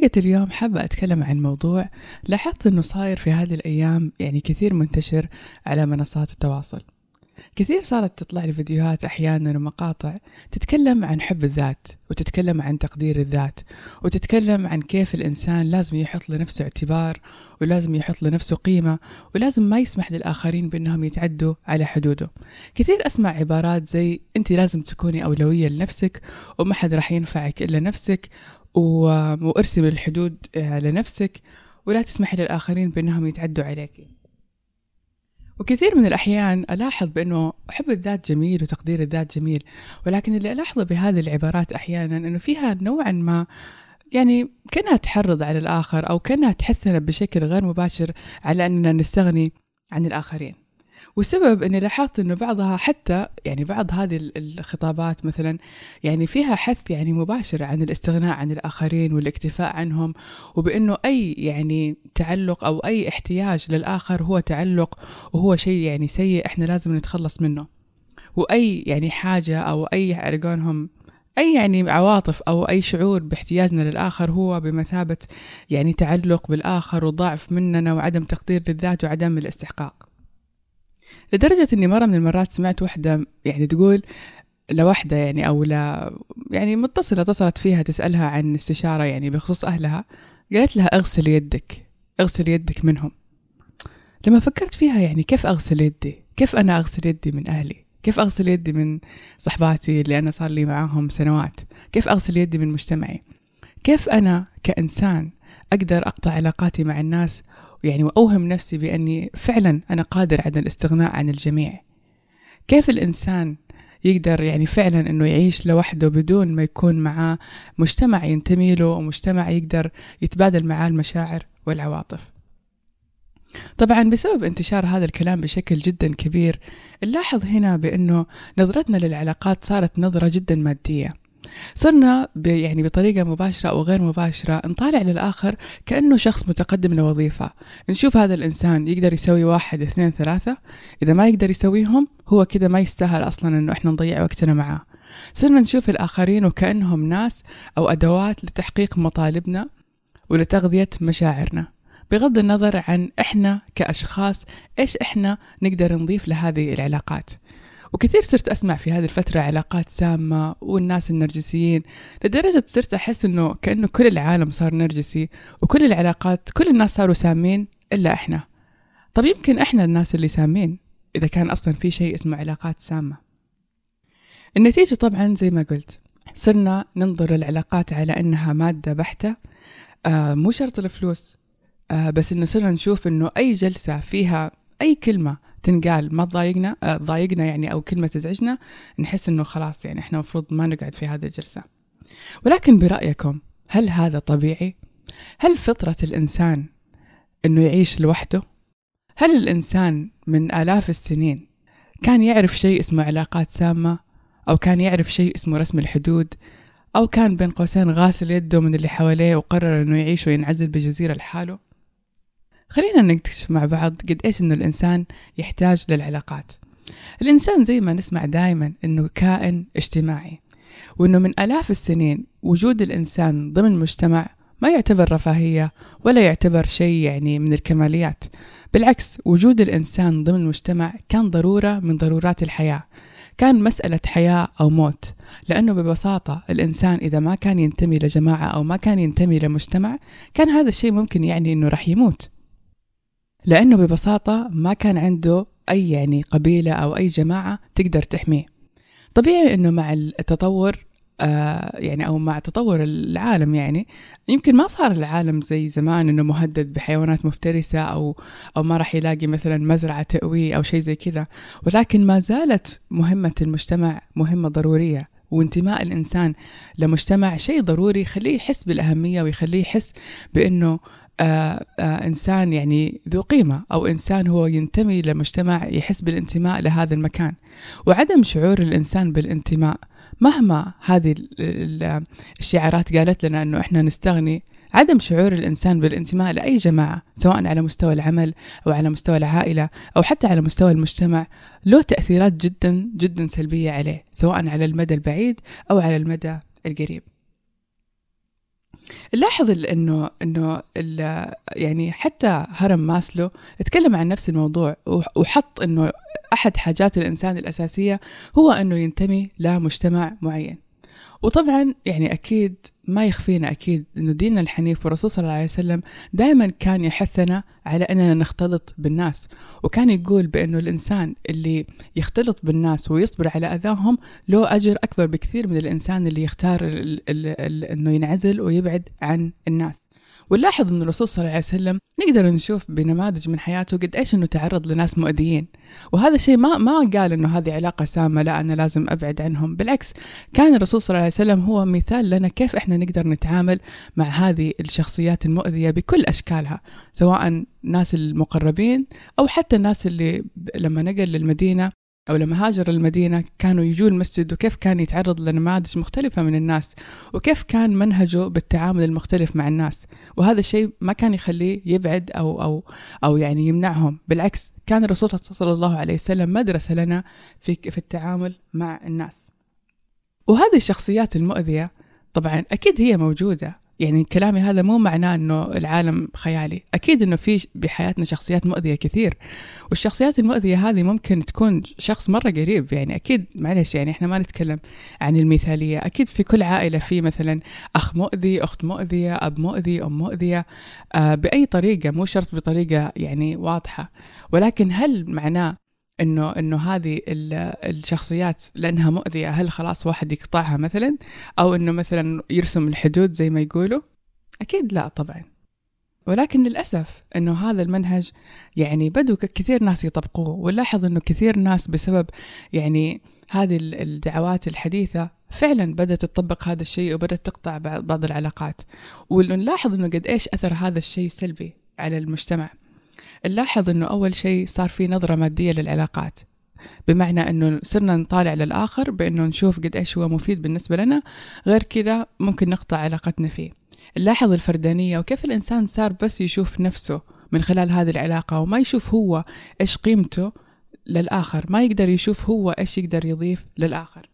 حلقة اليوم حابة أتكلم عن موضوع لاحظت أنه صاير في هذه الأيام يعني كثير منتشر على منصات التواصل. كثير صارت تطلع لي فيديوهات أحيانا ومقاطع تتكلم عن حب الذات وتتكلم عن تقدير الذات وتتكلم عن كيف الإنسان لازم يحط لنفسه اعتبار ولازم يحط لنفسه قيمة ولازم ما يسمح للآخرين بأنهم يتعدوا على حدوده. كثير أسمع عبارات زي أنت لازم تكوني أولوية لنفسك وما حد راح ينفعك إلا نفسك وارسمي الحدود لنفسك ولا تسمحي للآخرين بأنهم يتعدوا عليك. وكثير من الأحيان ألاحظ بأنه حب الذات جميل وتقدير الذات جميل ولكن اللي ألاحظه بهذه العبارات أحيانا أنه فيها نوعا ما يعني كأنها تحرض على الآخر أو كأنها تحثنا بشكل غير مباشر على أننا نستغني عن الآخرين. والسبب إني لاحظت إنه بعضها حتى يعني بعض هذه الخطابات مثلا يعني فيها حث يعني مباشر عن الاستغناء عن الآخرين والاكتفاء عنهم وبإنه أي يعني تعلق أو أي احتياج للآخر هو تعلق وهو شيء يعني سيء إحنا لازم نتخلص منه. وأي يعني حاجة أو أي على أي يعني عواطف أو أي شعور باحتياجنا للآخر هو بمثابة يعني تعلق بالآخر وضعف مننا وعدم تقدير للذات وعدم الاستحقاق. لدرجة إني مرة من المرات سمعت واحدة يعني تقول لوحدة يعني أو لا يعني متصلة اتصلت فيها تسألها عن استشارة يعني بخصوص أهلها قالت لها أغسل يدك أغسل يدك منهم. لما فكرت فيها يعني كيف أغسل يدي؟ كيف أنا أغسل يدي من أهلي؟ كيف أغسل يدي من صحباتي اللي أنا صار لي معاهم سنوات؟ كيف أغسل يدي من مجتمعي؟ كيف أنا كإنسان أقدر أقطع علاقاتي مع الناس يعني وأوهم نفسي بأني فعلا أنا قادر على الاستغناء عن الجميع. كيف الإنسان يقدر يعني فعلا إنه يعيش لوحده بدون ما يكون معاه مجتمع ينتمي له ومجتمع يقدر يتبادل معاه المشاعر والعواطف؟ طبعا بسبب انتشار هذا الكلام بشكل جدا كبير نلاحظ هنا بأنه نظرتنا للعلاقات صارت نظرة جدا مادية. صرنا يعني بطريقة مباشرة أو غير مباشرة نطالع للآخر كأنه شخص متقدم لوظيفة. نشوف هذا الإنسان يقدر يسوي واحد اثنين ثلاثة. إذا ما يقدر يسويهم هو كذا ما يستاهل أصلا أنه إحنا نضيع وقتنا معاه. صرنا نشوف الآخرين وكأنهم ناس أو أدوات لتحقيق مطالبنا ولتغذية مشاعرنا. بغض النظر عن إحنا كأشخاص إيش إحنا نقدر نضيف لهذه العلاقات. وكثير صرت أسمع في هذه الفترة علاقات سامة والناس النرجسيين لدرجة صرت أحس إنه كأنه كل العالم صار نرجسي وكل العلاقات كل الناس صاروا سامين إلا إحنا. طب يمكن إحنا الناس اللي سامين إذا كان أصلا في شيء اسمه علاقات سامة؟ النتيجة طبعا زي ما قلت صرنا ننظر العلاقات على أنها مادة بحتة آه مو شرط الفلوس آه بس إنه صرنا نشوف إنه أي جلسة فيها أي كلمة تنقال ما تضايقنا آه، تضايقنا يعني أو كلمة تزعجنا نحس إنه خلاص يعني إحنا المفروض ما نقعد في هذه الجلسة. ولكن برأيكم هل هذا طبيعي؟ هل فطرة الإنسان إنه يعيش لوحده؟ هل الإنسان من آلاف السنين كان يعرف شيء اسمه علاقات سامة أو كان يعرف شيء اسمه رسم الحدود أو كان بين قوسين غاسل يده من اللي حواليه وقرر إنه يعيش وينعزل بجزيرة لحاله؟ خلينا نكتشف مع بعض قد إيش إنه الإنسان يحتاج للعلاقات. الإنسان زي ما نسمع دائما إنه كائن اجتماعي وإنه من آلاف السنين وجود الإنسان ضمن مجتمع ما يعتبر رفاهية ولا يعتبر شيء يعني من الكماليات. بالعكس وجود الإنسان ضمن مجتمع كان ضرورة من ضرورات الحياة. كان مسألة حياة أو موت لأنه ببساطة الإنسان إذا ما كان ينتمي لجماعة أو ما كان ينتمي لمجتمع كان هذا الشيء ممكن يعني أنه رح يموت. لأنه ببساطة ما كان عنده أي يعني قبيلة أو أي جماعة تقدر تحميه. طبيعي أنه مع التطور آه يعني أو مع تطور العالم يعني يمكن ما صار العالم زي زمان إنه مهدد بحيوانات مفترسة أو أو ما راح يلاقي مثلا مزرعة تأوي أو شيء زي كذا. ولكن ما زالت مهمة المجتمع مهمة ضرورية وانتماء الإنسان لمجتمع شيء ضروري يخليه يحس بالأهمية ويخليه يحس آه إنسان يعني ذو قيمة أو إنسان هو ينتمي لمجتمع يحس بالانتماء لهذا المكان. وعدم شعور الإنسان بالانتماء مهما هذه الشعارات قالت لنا أنه إحنا نستغني عدم شعور الإنسان بالانتماء لأي جماعة سواء على مستوى العمل أو على مستوى العائلة أو حتى على مستوى المجتمع له تأثيرات جدا جدا سلبية عليه سواء على المدى البعيد أو على المدى القريب. نلاحظ انه إنه يعني حتى هرم ماسلو اتكلم عن نفس الموضوع وحط إنه أحد حاجات الإنسان الأساسية هو إنه ينتمي لمجتمع معين. وطبعا يعني أكيد ما يخفينا أكيد إنه ديننا الحنيف والرسول صلى الله عليه وسلم دائما كان يحثنا على أننا نختلط بالناس وكان يقول بأنه الإنسان اللي يختلط بالناس ويصبر على أذاهم له أجر أكبر بكثير من الإنسان اللي يختار إنه ينعزل ويبعد عن الناس. ونلاحظ أن الرسول صلى الله عليه وسلم نقدر نشوف بنماذج من حياته قد إيش أنه تعرض لناس مؤذيين. وهذا الشيء ما ما قال أنه هذه علاقة سامة لا أنا لازم أبعد عنهم. بالعكس كان الرسول صلى الله عليه وسلم هو مثال لنا كيف إحنا نقدر نتعامل مع هذه الشخصيات المؤذية بكل أشكالها سواء ناس المقربين أو حتى الناس اللي لما نقل للمدينة أو لما هاجر المدينة كانوا يجوا المسجد وكيف كان يتعرض لنماذج مختلفة من الناس وكيف كان منهجه بالتعامل المختلف مع الناس. وهذا الشيء ما كان يخليه يبعد أو أو أو يعني يمنعهم. بالعكس كان الرسول صلى الله عليه وسلم مدرسة لنا في في التعامل مع الناس. وهذه الشخصيات المؤذية طبعا أكيد هي موجودة. يعني كلامي هذا مو معناه إنه العالم خيالي. أكيد إنه في بحياتنا شخصيات مؤذية كثير والشخصيات المؤذية هذه ممكن تكون شخص مرة قريب. يعني أكيد معلش يعني إحنا ما نتكلم عن المثالية. أكيد في كل عائلة في مثلا أخ مؤذي أخت مؤذية أب مؤذي أم مؤذية آه بأي طريقة مو شرط بطريقة يعني واضحة. ولكن هل معناه إنه إنه هذه الشخصيات لأنها مؤذية هل خلاص واحد يقطعها مثلا؟ أو إنه مثلا يرسم الحدود زي ما يقولوا؟ أكيد لا طبعا. ولكن للأسف أنه هذا المنهج يعني بدوا كثير ناس يطبقوه ونلاحظ أنه كثير ناس بسبب يعني هذه الدعوات الحديثة فعلا بدأت تطبق هذا الشيء وبدأت تقطع بعض العلاقات. ونلاحظ أنه قد إيش أثر هذا الشيء سلبي على المجتمع. نلاحظ إنه أول شيء صار في نظرة مادية للعلاقات بمعنى إنه صرنا نطالع للآخر بإنه نشوف قد إيش هو مفيد بالنسبة لنا غير كذا ممكن نقطع علاقتنا فيه. نلاحظ الفردانية وكيف الإنسان صار بس يشوف نفسه من خلال هذه العلاقة وما يشوف هو إيش قيمته للآخر ما يقدر يشوف هو إيش يقدر يضيف للآخر.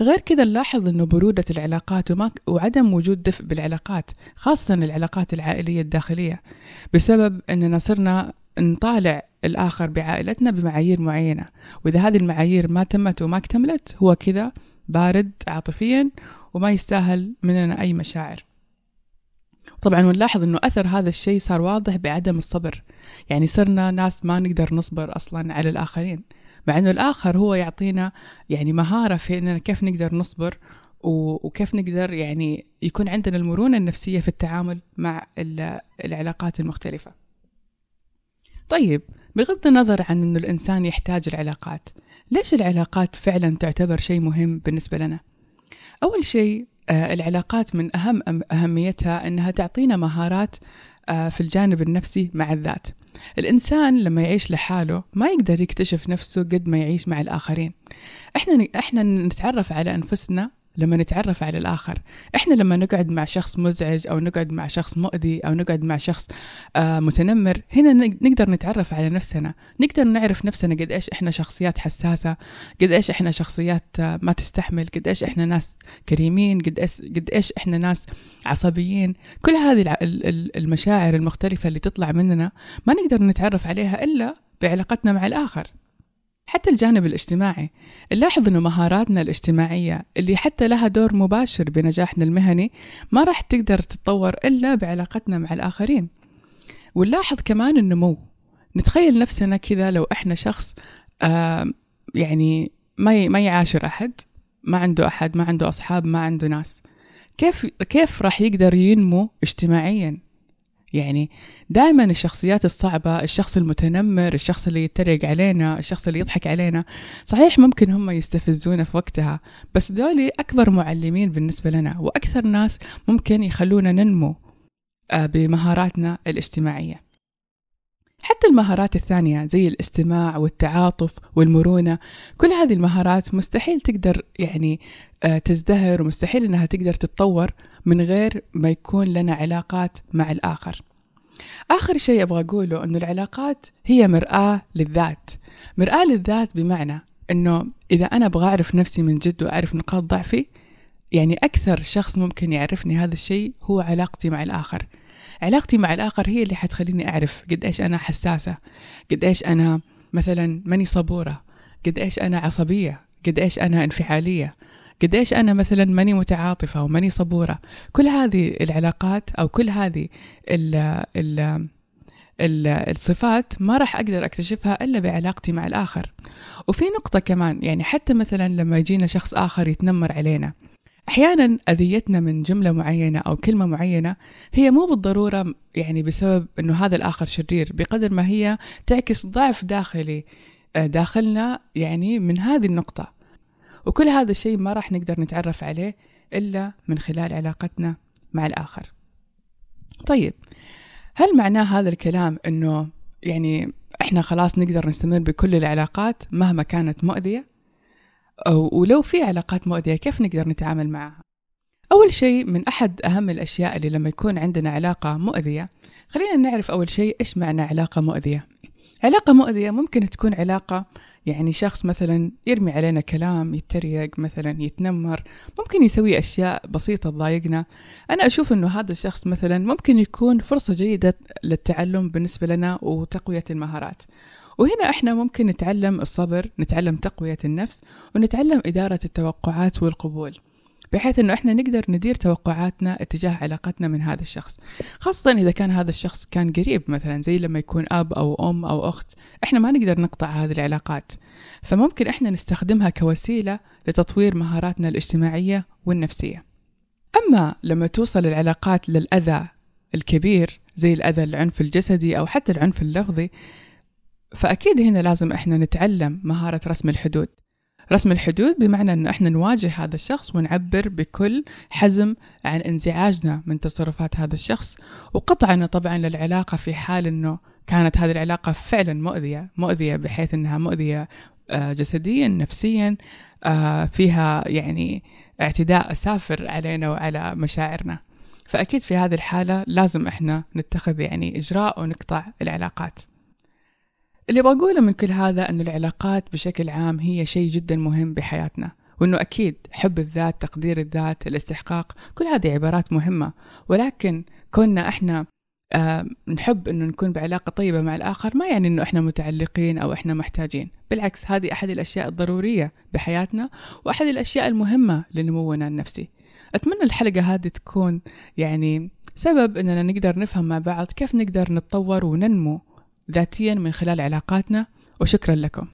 غير كذا نلاحظ إنه برودة العلاقات وما وعدم وجود دفء بالعلاقات خاصة العلاقات العائلية الداخلية بسبب إننا صرنا نطالع الآخر بعائلتنا بمعايير معينة. وإذا هذه المعايير ما تمت وما اكتملت هو كذا بارد عاطفيا وما يستاهل مننا أي مشاعر. طبعا ونلاحظ إنه أثر هذا الشيء صار واضح بعدم الصبر. يعني صرنا ناس ما نقدر نصبر أصلا على الآخرين. مع إنه الآخر هو يعطينا يعني مهارة في إننا كيف نقدر نصبر وكيف نقدر يعني يكون عندنا المرونة النفسية في التعامل مع العلاقات المختلفة. طيب بغض النظر عن أنه الإنسان يحتاج العلاقات ليش العلاقات فعلا تعتبر شيء مهم بالنسبة لنا؟ أول شيء آه، العلاقات من أهم أهميتها أنها تعطينا مهارات آه، في الجانب النفسي مع الذات الإنسان لما يعيش لحاله ما يقدر يكتشف نفسه قد ما يعيش مع الآخرين إحنا إحنا نتعرف على أنفسنا لما نتعرف على الآخر. إحنا لما نقعد مع شخص مزعج أو نقعد مع شخص مؤذي أو نقعد مع شخص آه متنمر هنا نقدر نتعرف على نفسنا. نقدر نعرف نفسنا قد إيش إحنا شخصيات حساسة قد إيش إحنا شخصيات آه ما تستحمل قد إيش إحنا ناس كريمين قد إيش, قد إيش إحنا ناس عصبيين. كل هذه المشاعر المختلفة اللي تطلع مننا ما نقدر نتعرف عليها إلا بعلاقتنا مع الآخر. حتى الجانب الاجتماعي. نلاحظ أنه مهاراتنا الاجتماعية اللي حتى لها دور مباشر بنجاحنا المهني ما راح تقدر تتطور إلا بعلاقتنا مع الآخرين. ونلاحظ كمان النمو نتخيل نفسنا كذا لو إحنا شخص آه يعني ما ما يعاشر أحد ما عنده أحد ما عنده أصحاب ما عنده ناس. كيف كيف راح يقدر ينمو اجتماعيا؟ يعني دائما الشخصيات الصعبة الشخص المتنمر الشخص اللي يتريق علينا الشخص اللي يضحك علينا صحيح ممكن هم يستفزونا في وقتها بس دولي أكبر معلمين بالنسبة لنا وأكثر ناس ممكن يخلونا ننمو آه، بمهاراتنا الاجتماعية. حتى المهارات الثانية زي الاستماع والتعاطف والمرونة كل هذه المهارات مستحيل تقدر يعني آه، تزدهر ومستحيل إنها تقدر تتطور من غير ما يكون لنا علاقات مع الآخر. آخر شيء أبغى أقوله أنه العلاقات هي مرآة للذات. مرآة للذات بمعنى أنه إذا أنا أبغى أعرف نفسي من جد وأعرف نقاط ضعفي يعني أكثر شخص ممكن يعرفني هذا الشيء هو علاقتي مع الآخر. علاقتي مع الآخر هي اللي حتخليني أعرف قد إيش أنا حساسة قد إيش أنا مثلا ماني صبورة قد إيش أنا عصبية قد إيش أنا انفعالية قد إيش أنا مثلا ماني متعاطفة وماني صبورة. كل هذه العلاقات أو كل هذه ال ال الصفات ما راح أقدر أكتشفها إلا بعلاقتي مع الآخر. وفي نقطة كمان يعني حتى مثلا لما يجينا شخص آخر يتنمر علينا أحيانا أذيتنا من جملة معينة أو كلمة معينة هي مو بالضرورة يعني بسبب إنه هذا الآخر شرير بقدر ما هي تعكس ضعف داخلي آه، داخلنا يعني من هذه النقطة. وكل هذا الشيء ما راح نقدر نتعرف عليه إلا من خلال علاقتنا مع الآخر. طيب هل معناه هذا الكلام إنه يعني إحنا خلاص نقدر نستمر بكل العلاقات مهما كانت مؤذية؟ ولو في علاقات مؤذية كيف نقدر نتعامل معها؟ أول شيء من أحد أهم الأشياء اللي لما يكون عندنا علاقة مؤذية خلينا نعرف أول شيء إيش معنى علاقة مؤذية. علاقة مؤذية ممكن تكون علاقة يعني شخص مثلا يرمي علينا كلام يتريق مثلا يتنمر ممكن يسوي أشياء بسيطة تضايقنا. أنا أشوف أنه هذا الشخص مثلا ممكن يكون فرصة جيدة للتعلم بالنسبة لنا وتقوية المهارات. وهنا إحنا ممكن نتعلم الصبر نتعلم تقوية النفس ونتعلم إدارة التوقعات والقبول بحيث إنه إحنا نقدر ندير توقعاتنا اتجاه علاقتنا من هذا الشخص. خاصة إذا كان هذا الشخص كان قريب مثلا زي لما يكون أب أو أم أو أخت إحنا ما نقدر نقطع هذه العلاقات. فممكن إحنا نستخدمها كوسيلة لتطوير مهاراتنا الاجتماعية والنفسية. أما لما توصل العلاقات للأذى الكبير زي الأذى العنف الجسدي أو حتى العنف اللفظي فأكيد هنا لازم إحنا نتعلم مهارة رسم الحدود. رسم الحدود بمعنى أنه إحنا نواجه هذا الشخص ونعبر بكل حزم عن انزعاجنا من تصرفات هذا الشخص. وقطعنا طبعا للعلاقة في حال أنه كانت هذه العلاقة فعلا مؤذية مؤذية بحيث أنها مؤذية آه، جسديا نفسيا آه، فيها يعني اعتداء سافر علينا وعلى مشاعرنا. فأكيد في هذه الحالة لازم إحنا نتخذ يعني إجراء ونقطع العلاقات. اللي بقوله من كل هذا أن العلاقات بشكل عام هي شيء جدا مهم بحياتنا وأنه أكيد حب الذات تقدير الذات الاستحقاق كل هذه عبارات مهمة. ولكن كنا إحنا آه نحب أنه نكون بعلاقة طيبة مع الآخر ما يعني أنه إحنا متعلقين أو إحنا محتاجين. بالعكس هذه أحد الأشياء الضرورية بحياتنا وأحد الأشياء المهمة لنمونا النفسي. أتمنى الحلقة هذه تكون يعني سبب أننا نقدر نفهم مع بعض كيف نقدر نتطور وننمو. ذاتيا من خلال علاقاتنا وشكرا لكم.